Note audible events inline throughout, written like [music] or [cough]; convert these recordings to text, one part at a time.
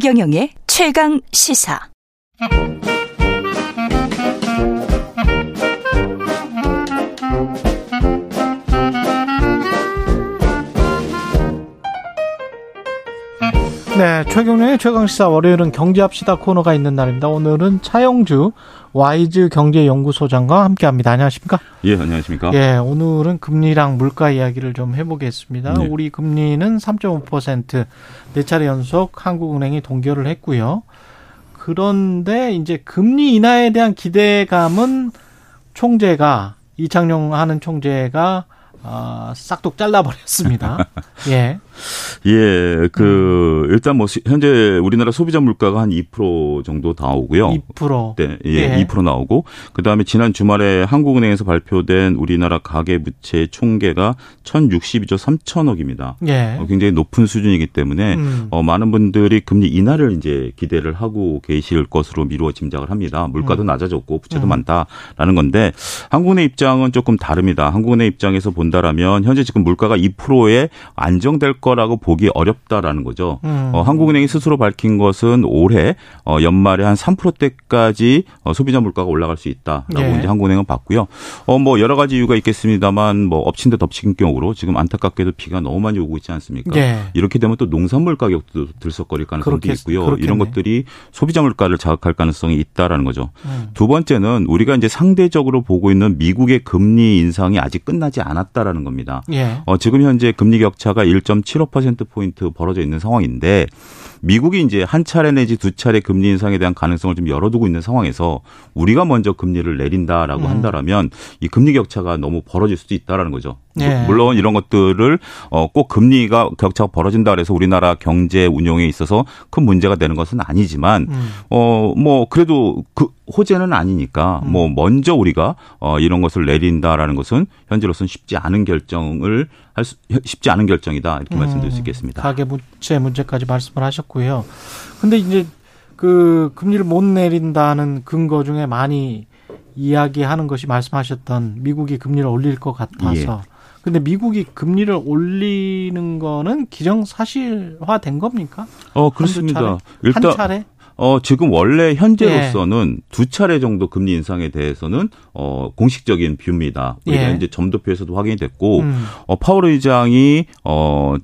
최경영의 최강 시사. 네, 최경련의 최강시사 월요일은 경제합시다 코너가 있는 날입니다. 오늘은 차영주 와이즈 경제연구소장과 함께합니다. 안녕하십니까? 예, 안녕하십니까? 예, 오늘은 금리랑 물가 이야기를 좀 해보겠습니다. 네. 우리 금리는 3.5%, 네 차례 연속 한국은행이 동결을 했고요. 그런데 이제 금리 인하에 대한 기대감은 총재가 이창용 하는 총재가 아, 싹둑 잘라버렸습니다. [laughs] 예. 예, 그 일단 뭐 시- 현재 우리나라 소비자 물가가 한 2% 정도 나오고요. 2%. 네, 예, 예. 2% 나오고 그다음에 지난 주말에 한국은행에서 발표된 우리나라 가계 부채 총계가 1,062조 3천억입니다. 예. 어, 굉장히 높은 수준이기 때문에 음. 어, 많은 분들이 금리 인하를 이제 기대를 하고 계실 것으로 미루어 짐작을 합니다. 물가도 낮아졌고 부채도 음. 많다라는 건데 한국은행 입장은 조금 다릅니다. 한국은행 입장에서 본다라면 현재 지금 물가가 2%에 안정될 거라고 보기 어렵다라는 거죠. 음. 어, 한국은행이 스스로 밝힌 것은 올해 어, 연말에 한 3%대까지 어, 소비자 물가가 올라갈 수 있다라고 예. 이제 한국은행은 봤고요. 어, 뭐 여러 가지 이유가 있겠습니다만 뭐 엎친 데 덮친 경우로 지금 안타깝게도 비가 너무 많이 오고 있지 않습니까? 예. 이렇게 되면 또 농산물 가격도 들썩거릴 가능성도 그렇겠- 있고요. 그렇겠네. 이런 것들이 소비자 물가를 자극할 가능성이 있다라는 거죠. 음. 두 번째는 우리가 이제 상대적으로 보고 있는 미국의 금리 인상이 아직 끝나지 않았다라는 겁니다. 예. 어, 지금 현재 금리 격차가 1.75%포인트 벌어져 있는 상황인데 미국이 이제 한 차례 내지 두 차례 금리 인상에 대한 가능성을 좀 열어두고 있는 상황에서 우리가 먼저 금리를 내린다라고 음. 한다라면 이 금리 격차가 너무 벌어질 수도 있다라는 거죠. 예. 물론 이런 것들을 어, 꼭 금리가 격차가 벌어진다 그래서 우리나라 경제 운용에 있어서 큰 문제가 되는 것은 아니지만 음. 어, 뭐, 그래도 그 호재는 아니니까 음. 뭐, 먼저 우리가 어, 이런 것을 내린다라는 것은 현재로서는 쉽지 않은 결정을 할 수, 쉽지 않은 결정이다. 이렇게 말씀드릴 수 있겠습니다. 음, 가계 부채 문제까지 말씀을 하셨고요. 근데 이제 그 금리를 못 내린다는 근거 중에 많이 이야기하는 것이 말씀하셨던 미국이 금리를 올릴 것 같아서. 예. 근데 미국이 금리를 올리는 거는 기정사실화된 겁니까? 어, 그렇습니다. 차례? 일단, 한 차례? 어, 지금 원래 현재로서는 두 차례 정도 금리 인상에 대해서는 어, 공식적인 view입니다. 우리가 예. 이제 점도표에서도 확인이 됐고, 음. 어, 파월 의장이 어,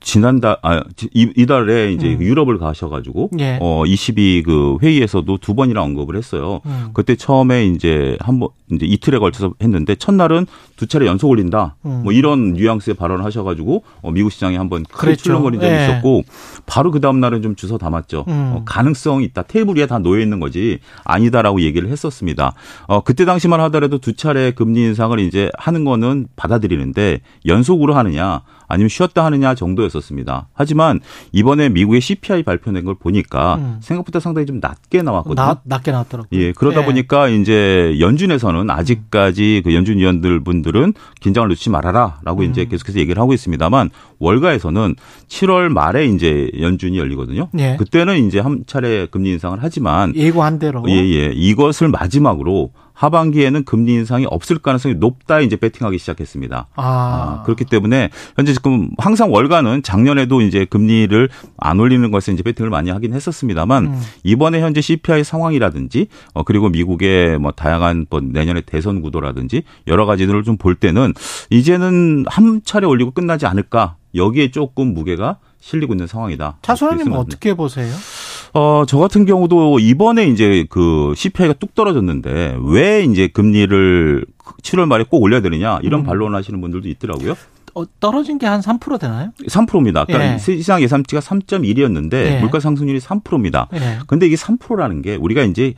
지난달 아 지- 이- 이달에 이제 음. 유럽을 가셔가지고 예. 어22 그 회의에서도 두 번이나 언급을 했어요. 음. 그때 처음에 이제 한번 이제 이틀에 걸쳐서 했는데 첫날은 두 차례 연속 올린다. 음. 뭐 이런 뉘앙스의 발언을 하셔가지고 어, 미국 시장이 한번 크게. 출렁거린 적이 예. 있었고 바로 그 다음 날은 좀 주워 담았죠. 음. 어, 가능성이 있다. 테이블 위에 다 놓여 있는 거지 아니다라고 얘기를 했었습니다. 어, 그때 당시만 하더라도 두 차례 금리 인상을 이제 하는 거는 받아들이는데 연속으로 하느냐 아니면 쉬었다 하느냐 정도였었습니다. 하지만 이번에 미국의 CPI 발표된 걸 보니까 음. 생각보다 상당히 좀 낮게 나왔거든요. 나, 낮게 나왔더라고요. 예, 그러다 예. 보니까 이제 연준에서는 아직까지 그 연준 위원들 분들은 긴장을 놓지 말아라라고 음. 이제 계속해서 얘기를 하고 있습니다만 월가에서는 7월 말에 이제 연준이 열리거든요. 예. 그때는 이제 한 차례 금리 인상을 하지만 예고한 대로. 예, 예. 이것을 마지막으로 하반기에는 금리 인상이 없을 가능성이 높다 이제 베팅하기 시작했습니다. 아, 아, 그렇기 때문에 현재 지금 항상 월가는 작년에도 이제 금리를 안 올리는 것에 이제 베팅을 많이 하긴 했었습니다만 음. 이번에 현재 CPI 상황이라든지 어 그리고 미국의 뭐 다양한 뭐 내년의 대선 구도라든지 여러 가지들을 좀 볼 때는 이제는 한 차례 올리고 끝나지 않을까 여기에 조금 무게가 실리고 있는 상황이다. 이렇게 어떻게 보세요? 어, 저 같은 경우도 이번에 이제 그 CPI가 뚝 떨어졌는데 왜 이제 금리를 7월 말에 꼭 올려야 되느냐 이런 음. 반론을 하시는 분들도 있더라고요. 어, 떨어진 게 한 3% 되나요? 3%입니다. 아까 예. 시장 예상치가 3.1이었는데 예. 물가 상승률이 3%입니다. 예. 근데 이게 3%라는 게 우리가 이제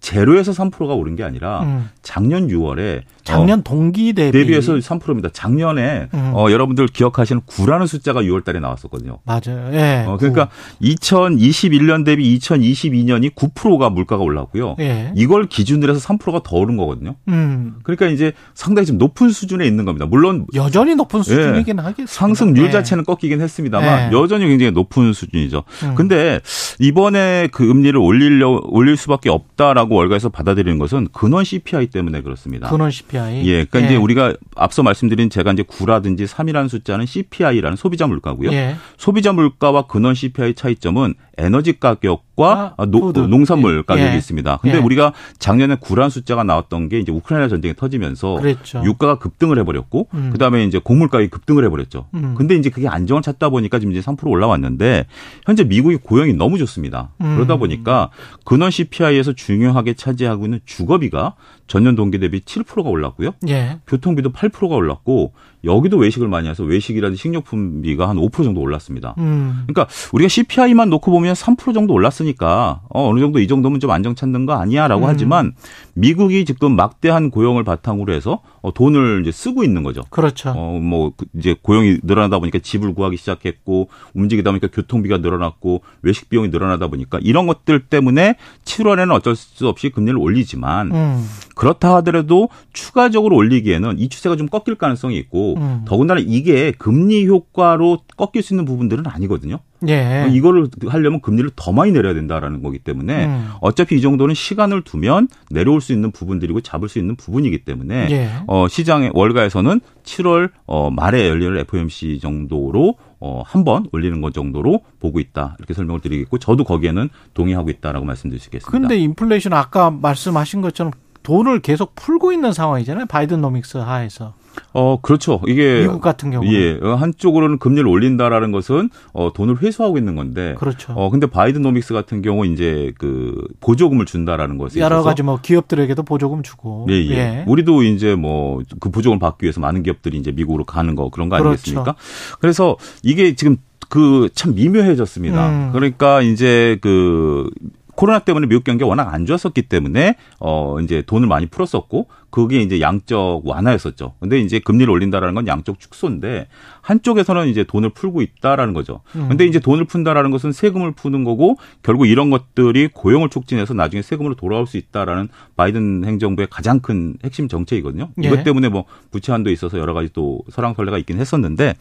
제로에서 3%가 오른 게 아니라 음. 작년 6월에 작년 동기 대비. 대비해서 3%입니다. 작년에 음. 어, 여러분들 기억하시는 9라는 숫자가 6월 달에 나왔었거든요. 맞아요. 예. 어, 그러니까 2021년 대비 2022년이 9%가 물가가 올랐고요. 예. 이걸 기준으로 해서 3%가 더 오른 거거든요. 음. 그러니까 이제 상당히 좀 높은 수준에 있는 겁니다. 물론 여전히 높은 수준이긴 하겠습니다. 예. 상승률 예. 자체는 꺾이긴 했습니다만 예. 여전히 굉장히 높은 수준이죠. 음. 근데 이번에 그 금리를 올리려 올릴 수밖에 없다라고 월가에서 받아들이는 것은 근원 CPI 때문에 그렇습니다. 근원 CPI CPI. 예, 그러니까 예. 이제 우리가 앞서 말씀드린 제가 이제 9라든지 3이라는 숫자는 CPI라는 소비자 물가고요. 예. 소비자 물가와 근원 CPI 차이점은 에너지 가격 과 아, 노, 농산물 예. 가격이 예. 있습니다. 근데 예. 우리가 작년에 9란 숫자가 나왔던 게 이제 우크라이나 전쟁이 터지면서 그랬죠. 유가가 급등을 해버렸고 음. 그다음에 이제 곡물 가격이 급등을 해버렸죠. 음. 근데 이제 그게 안정을 찾다 보니까 지금 이제 3% 올라왔는데 현재 미국이 고용이 너무 좋습니다. 음. 그러다 보니까 근원 CPI에서 중요하게 차지하고 있는 주거비가 전년 동기 대비 7%가 올랐고요. 예. 교통비도 8%가 올랐고 여기도 외식을 많이 해서 외식이라든지 식료품비가 한 5% 정도 올랐습니다. 음. 그러니까 우리가 CPI만 놓고 보면 3% 정도 올랐으니까 어, 어느 정도 이 정도면 좀 안정 찾는 거 아니야라고 음. 하지만 미국이 지금 막대한 고용을 바탕으로 해서 어, 돈을 이제 쓰고 있는 거죠. 그렇죠. 어, 뭐그 이제 고용이 늘어나다 보니까 집을 구하기 시작했고 움직이다 보니까 교통비가 늘어났고 외식 비용이 늘어나다 보니까 이런 것들 때문에 7월에는 어쩔 수 없이 금리를 올리지만 음. 그렇다 하더라도 추가적으로 올리기에는 이 추세가 좀 꺾일 가능성이 있고 음. 더군다나 이게 금리 효과로 꺾일 수 있는 부분들은 아니거든요. 예. 이거를 하려면 금리를 더 많이 내려야 된다라는 거기 때문에 음. 어차피 이 정도는 시간을 두면 내려올 수 있는 부분들이고 잡을 수 있는 부분이기 때문에 예. 어, 시장의 월가에서는 7월 어, 말에 열릴 FOMC 정도로 어, 한 번 올리는 것 정도로 보고 있다. 이렇게 설명을 드리겠고, 저도 거기에는 동의하고 있다라고 말씀드릴 수 있겠습니다. 근데 인플레이션 아까 말씀하신 것처럼 돈을 계속 풀고 있는 상황이잖아요. 바이든 노믹스 하에서. 어, 그렇죠. 이게 미국 같은 경우 예, 한쪽으로는 금리를 올린다라는 것은 어, 돈을 회수하고 있는 건데 그렇죠. 어, 근데 바이든 노믹스 같은 경우 이제 그 보조금을 준다라는 것에 여러 가지 뭐 기업들에게도 보조금 주고 예, 예. 예. 우리도 이제 뭐 그 보조금을 받기 위해서 많은 기업들이 이제 미국으로 가는 거 그런 거 그렇죠. 아니겠습니까? 그래서 이게 지금 그 참 미묘해졌습니다. 음. 그러니까 이제 그 코로나 때문에 미국 경기가 워낙 안 좋았었기 때문에 어 이제 돈을 많이 풀었었고 그게 이제 양적 완화였었죠. 근데 이제 금리를 올린다라는 건 양적 축소인데 한쪽에서는 이제 돈을 풀고 있다라는 거죠. 음. 근데 이제 돈을 푼다라는 것은 세금을 푸는 거고 결국 이런 것들이 고용을 촉진해서 나중에 세금으로 돌아올 수 있다라는 바이든 행정부의 가장 큰 핵심 정책이거든요. 예. 이것 때문에 뭐 부채 한도 있어서 여러 가지 또 설랑설레가 있긴 했었는데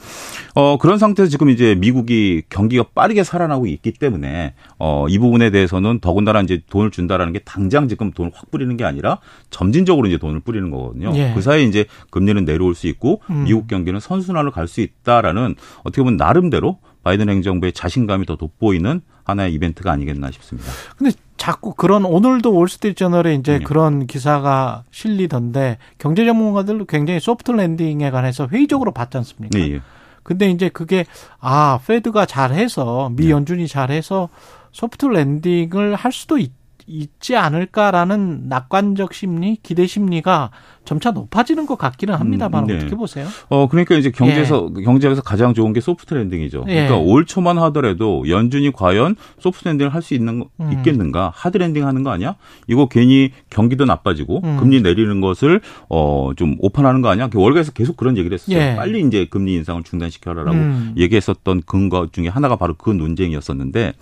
어 그런 상태에서 지금 이제 미국이 경기가 빠르게 살아나고 있기 때문에 어이 부분에 대해서는 더군다나 이제 돈을 준다라는 게 당장 지금 돈을 확 뿌리는 게 아니라 점진적으로 이제 돈을 뿌리는 거거든요. 예. 그 사이에 이제 금리는 내려올 수 있고 음. 미국 경기는 선순환을 갈 수 있다라는 어떻게 보면 나름대로 바이든 행정부의 자신감이 더 돋보이는 하나의 이벤트가 아니겠나 싶습니다. 근데 자꾸 그런 오늘도 월스트리트저널에 이제 네. 그런 기사가 실리던데 경제 전문가들도 굉장히 소프트 랜딩에 관해서 회의적으로 봤지 않습니까? 네. 근데 이제 그게 아 Fed가 잘해서 미 네. 연준이 잘해서 soft landing을 할 수도 있. 있지 않을까라는 낙관적 심리, 기대 심리가 점차 높아지는 것 같기는 합니다만 음, 네. 어떻게 보세요? 어 그러니까 이제 경제에서 예. 경제에서 가장 좋은 게 soft landing이죠. 예. 그러니까 올 초만 하더라도 연준이 과연 soft landing을 할 수 있는 음. 있겠는가? hard landing 하는 거 아니야? 이거 괜히 경기도 나빠지고 음. 금리 내리는 것을 어좀 오판하는 거 아니야? 월가에서 계속 그런 얘기를 했어요. 예. 빨리 이제 금리 인상을 중단시켜라라고 음. 얘기했었던 근거 중에 하나가 바로 그 논쟁이었었는데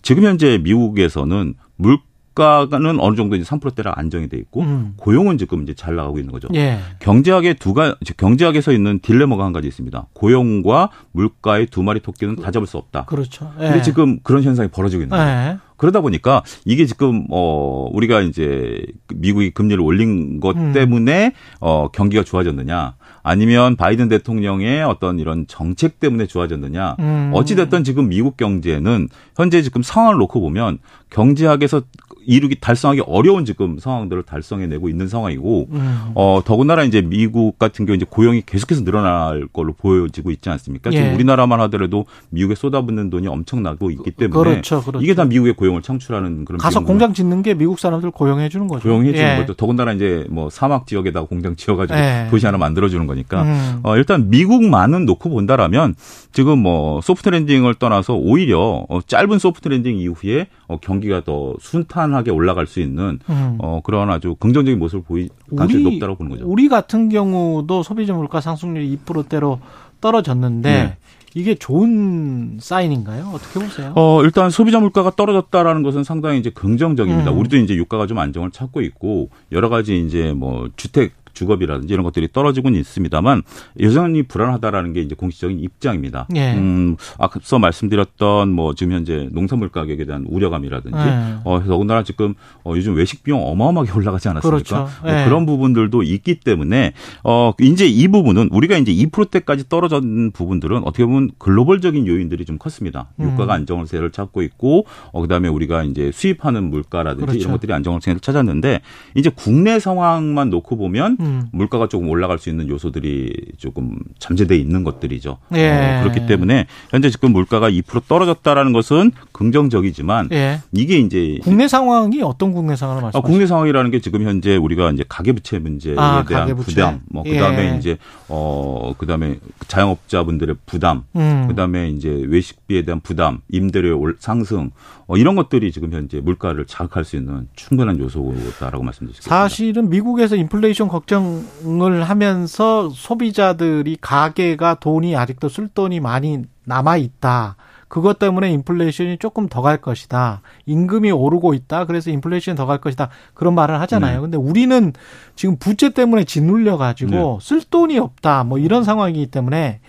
지금 현재 미국에서는 물 물가는 어느 정도 이제 3%대라 안정이 돼 있고 음. 고용은 지금 이제 잘 나가고 있는 거죠. 예. 경제학의 두 가, 경제학에서 있는 딜레마가 한 가지 있습니다. 고용과 물가의 두 마리 토끼는 다 잡을 수 없다. 그렇죠. 예. 근데 지금 그런 현상이 벌어지고 있는 거예요. 예. 그러다 보니까 이게 지금 어 우리가 이제 미국이 금리를 올린 것 음. 때문에 어 경기가 좋아졌느냐 아니면 바이든 대통령의 어떤 이런 정책 때문에 좋아졌느냐 음. 어찌 됐든 지금 미국 경제는 현재 지금 상황을 놓고 보면 경제학에서 이루기 달성하기 어려운 지금 상황들을 달성해내고 있는 상황이고 음. 어 더군다나 이제 미국 같은 경우 이제 고용이 계속해서 늘어날 걸로 보여지고 있지 않습니까? 예. 지금 우리나라만 하더라도 미국에 쏟아붓는 돈이 엄청나고 있기 때문에 그렇죠, 그렇죠. 이게 다 미국의 고용을 창출하는 그런 가서 공장 짓는 게 미국 사람들 고용해 주는 거죠. 고용해 주는 예. 거죠. 더군다나 이제 뭐 사막 지역에다가 공장 지어가지고 예. 도시 하나 만들어 주는 거니까 음. 어 일단 미국만은 놓고 본다라면 지금 뭐 soft landing을 떠나서 오히려 어 짧은 soft landing 이후에 어 경기가 더 순탄하게 올라갈 수 있는 음. 어 그런 아주 긍정적인 모습을 보이 가능성이 높다고 보는 거죠. 우리 같은 경우도 소비자 물가 상승률이 2%대로 떨어졌는데 네. 이게 좋은 사인인가요? 어떻게 보세요? 어, 일단 소비자 물가가 떨어졌다라는 것은 상당히 이제 긍정적입니다. 음. 우리도 이제 유가가 좀 안정을 찾고 있고 여러 가지 이제 뭐 주택 주거비라든지 이런 것들이 떨어지고는 있습니다만 여전히 불안하다라는 게 이제 공식적인 입장입니다. 예. 음, 앞서 말씀드렸던 뭐 지금 현재 농산물 가격에 대한 우려감이라든지 예. 어, 더군다나 지금 어, 요즘 외식 비용 어마어마하게 올라가지 않았습니까? 그렇죠. 뭐 예. 그런 부분들도 있기 때문에 어, 이제 이 부분은 우리가 이제 2%대까지 떨어진 부분들은 어떻게 보면 글로벌적인 요인들이 좀 컸습니다. 음. 유가가 안정세를 찾고 있고 어, 그다음에 우리가 이제 수입하는 물가라든지 그렇죠. 이런 것들이 안정세를 찾았는데 이제 국내 상황만 놓고 보면 음. 물가가 조금 올라갈 수 있는 요소들이 조금 잠재돼 있는 것들이죠. 예. 어, 그렇기 때문에 현재 지금 물가가 2% 떨어졌다라는 것은 긍정적이지만 예. 이게 이제 국내 상황이 어떤 국내 상황을 아, 말씀하시죠? 국내 상황이라는 게 지금 현재 우리가 이제 가계부채 문제에 아, 대한 가계부채. 부담, 뭐 예. 그다음에 이제 어 그다음에 자영업자분들의 부담, 음. 그다음에 이제 외식비에 대한 부담, 임대료 올- 상승 어, 이런 것들이 지금 현재 물가를 자극할 수 있는 충분한 요소다라고 있습니다. 사실은 미국에서 인플레이션 걱정 을 하면서 소비자들이 가계가 돈이 아직도 쓸 돈이 많이 남아 있다. 그것 때문에 인플레이션이 조금 더 갈 것이다. 임금이 오르고 있다. 그래서 인플레이션이 더 갈 것이다. 그런 말을 하잖아요. 네. 근데 우리는 지금 부채 때문에 짓눌려 가지고 네. 쓸 돈이 없다. 뭐 이런 상황이기 때문에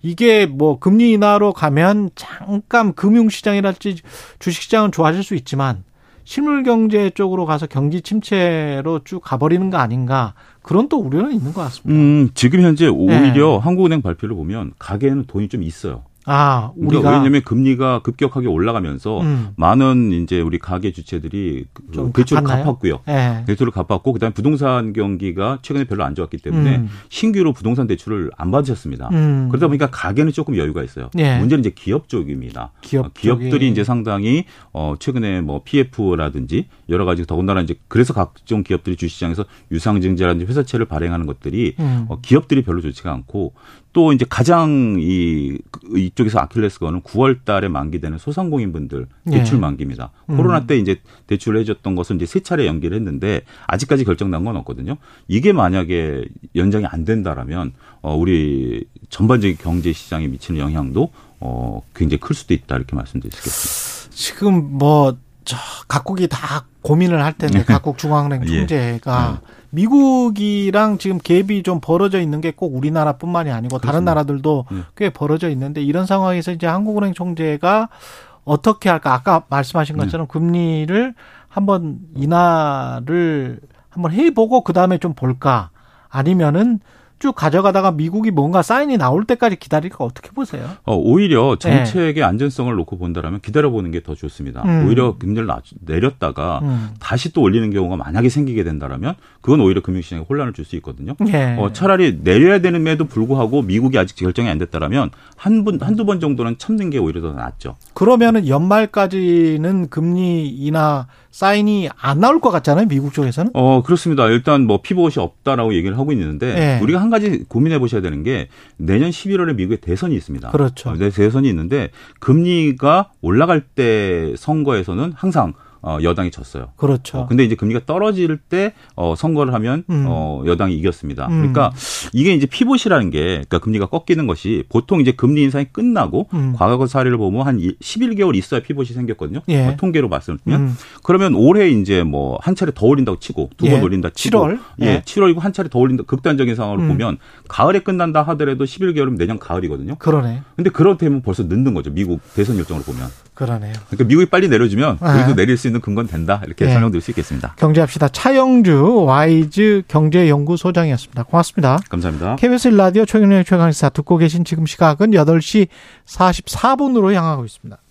이게 뭐 금리 인하로 가면 잠깐 금융 시장이랄지 주식 시장은 좋아질 수 있지만 실물 경제 쪽으로 가서 경기 침체로 쭉 가버리는 거 아닌가 그런 또 우려는 있는 것 같습니다. 음, 지금 현재 오히려 네. 한국은행 발표를 보면 가계에는 돈이 좀 있어요. 아 우리가 우리가 왜냐하면 금리가 급격하게 올라가면서 음. 많은 이제 우리 가계 주체들이 좀그 대출을 갚았나요? 갚았고요. 예. 대출을 갚았고 그다음에 부동산 경기가 최근에 별로 안 좋았기 때문에 음. 신규로 부동산 대출을 안 받으셨습니다. 음. 그러다 보니까 가게는 조금 여유가 있어요. 예. 문제는 이제 기업 쪽입니다. 기업 어, 기업들이 쪽이. 이제 상당히 어 최근에 뭐 PF라든지 여러 가지 더군다나 이제 그래서 각종 기업들이 주시장에서 유상증자라든지 회사채를 발행하는 것들이 음. 어, 기업들이 별로 좋지가 않고 또 이제 가장 이 그- 이쪽에서 아킬레스건은 9월 달에 만기되는 소상공인분들 대출 예. 만기입니다. 음. 코로나 때 이제 대출을 해줬던 것을 이제 세 차례 연기를 했는데 아직까지 결정난 건 없거든요. 이게 만약에 연장이 안 된다라면 어 우리 전반적인 경제 시장에 미치는 영향도 어 굉장히 클 수도 있다 이렇게 말씀드릴 수 있겠습니다. 지금 뭐 저 각국이 다 고민을 할 텐데 각국 중앙은행 예. 총재가 미국이랑 지금 갭이 좀 벌어져 있는 게 꼭 우리나라뿐만이 아니고 다른 그렇습니다. 나라들도 네. 꽤 벌어져 있는데 이런 상황에서 이제 한국은행 총재가 어떻게 할까? 아까 말씀하신 네. 것처럼 금리를 한번 인하를 한번 해보고 그 다음에 좀 볼까? 아니면은 쭉 가져가다가 미국이 뭔가 사인이 나올 때까지 기다릴까 어떻게 보세요? 어, 오히려 정책의 안전성을 놓고 본다라면 기다려보는 게 더 좋습니다. 음. 오히려 금리를 낮- 내렸다가 음. 다시 또 올리는 경우가 만약에 생기게 된다라면 그건 오히려 금융시장에 혼란을 줄 수 있거든요. 예. 어, 차라리 내려야 되는데도 불구하고 미국이 아직 결정이 안 됐다라면 한 분, 한두 번 정도는 참는 게 오히려 더 낫죠. 그러면은 연말까지는 금리 인하 사인이 안 나올 것 같잖아요, 미국 쪽에서는. 어, 그렇습니다. 일단 뭐 피벗이 없다라고 얘기를 하고 있는데 네. 우리가 한 가지 고민해 보셔야 되는 게 내년 11월에 미국에 대선이 있습니다. 그렇죠. 어, 네, 대선이 있는데 금리가 올라갈 때 선거에서는 항상 어, 여당이 졌어요. 그렇죠. 어, 근데 이제 금리가 떨어질 때 어, 선거를 하면 음. 어, 여당이 이겼습니다. 음. 그러니까 이게 이제 피봇이라는 게 그러니까 금리가 꺾이는 것이 보통 이제 금리 인상이 끝나고 음. 과거 사례를 보면 한 11개월 있어야 피봇이 생겼거든요. 예. 어, 통계로 말씀드리면 음. 그러면 올해 이제 뭐 한 차례 더 올린다고 치고 두번 예. 올린다 치고 7월? 예, 예. 7월이고 한 차례 더 올린다 극단적인 상황을 음. 보면 가을에 끝난다 하더라도 11개월이면 내년 가을이거든요. 그러네. 근데 그렇다면 벌써 늦는 거죠. 미국 대선 일정으로 보면. 그러네요. 그러니까 미국이 빨리 내려주면 아. 우리도 내릴 수 있는 근거는 된다. 이렇게 예. 설명드릴 수 있겠습니다. 경제합시다. 차영주 와이즈 경제연구소장이었습니다. 고맙습니다. 감사합니다. KBS 라디오 최경영의 최강시사 듣고 계신 지금 시각은 8시 44분으로 향하고 있습니다.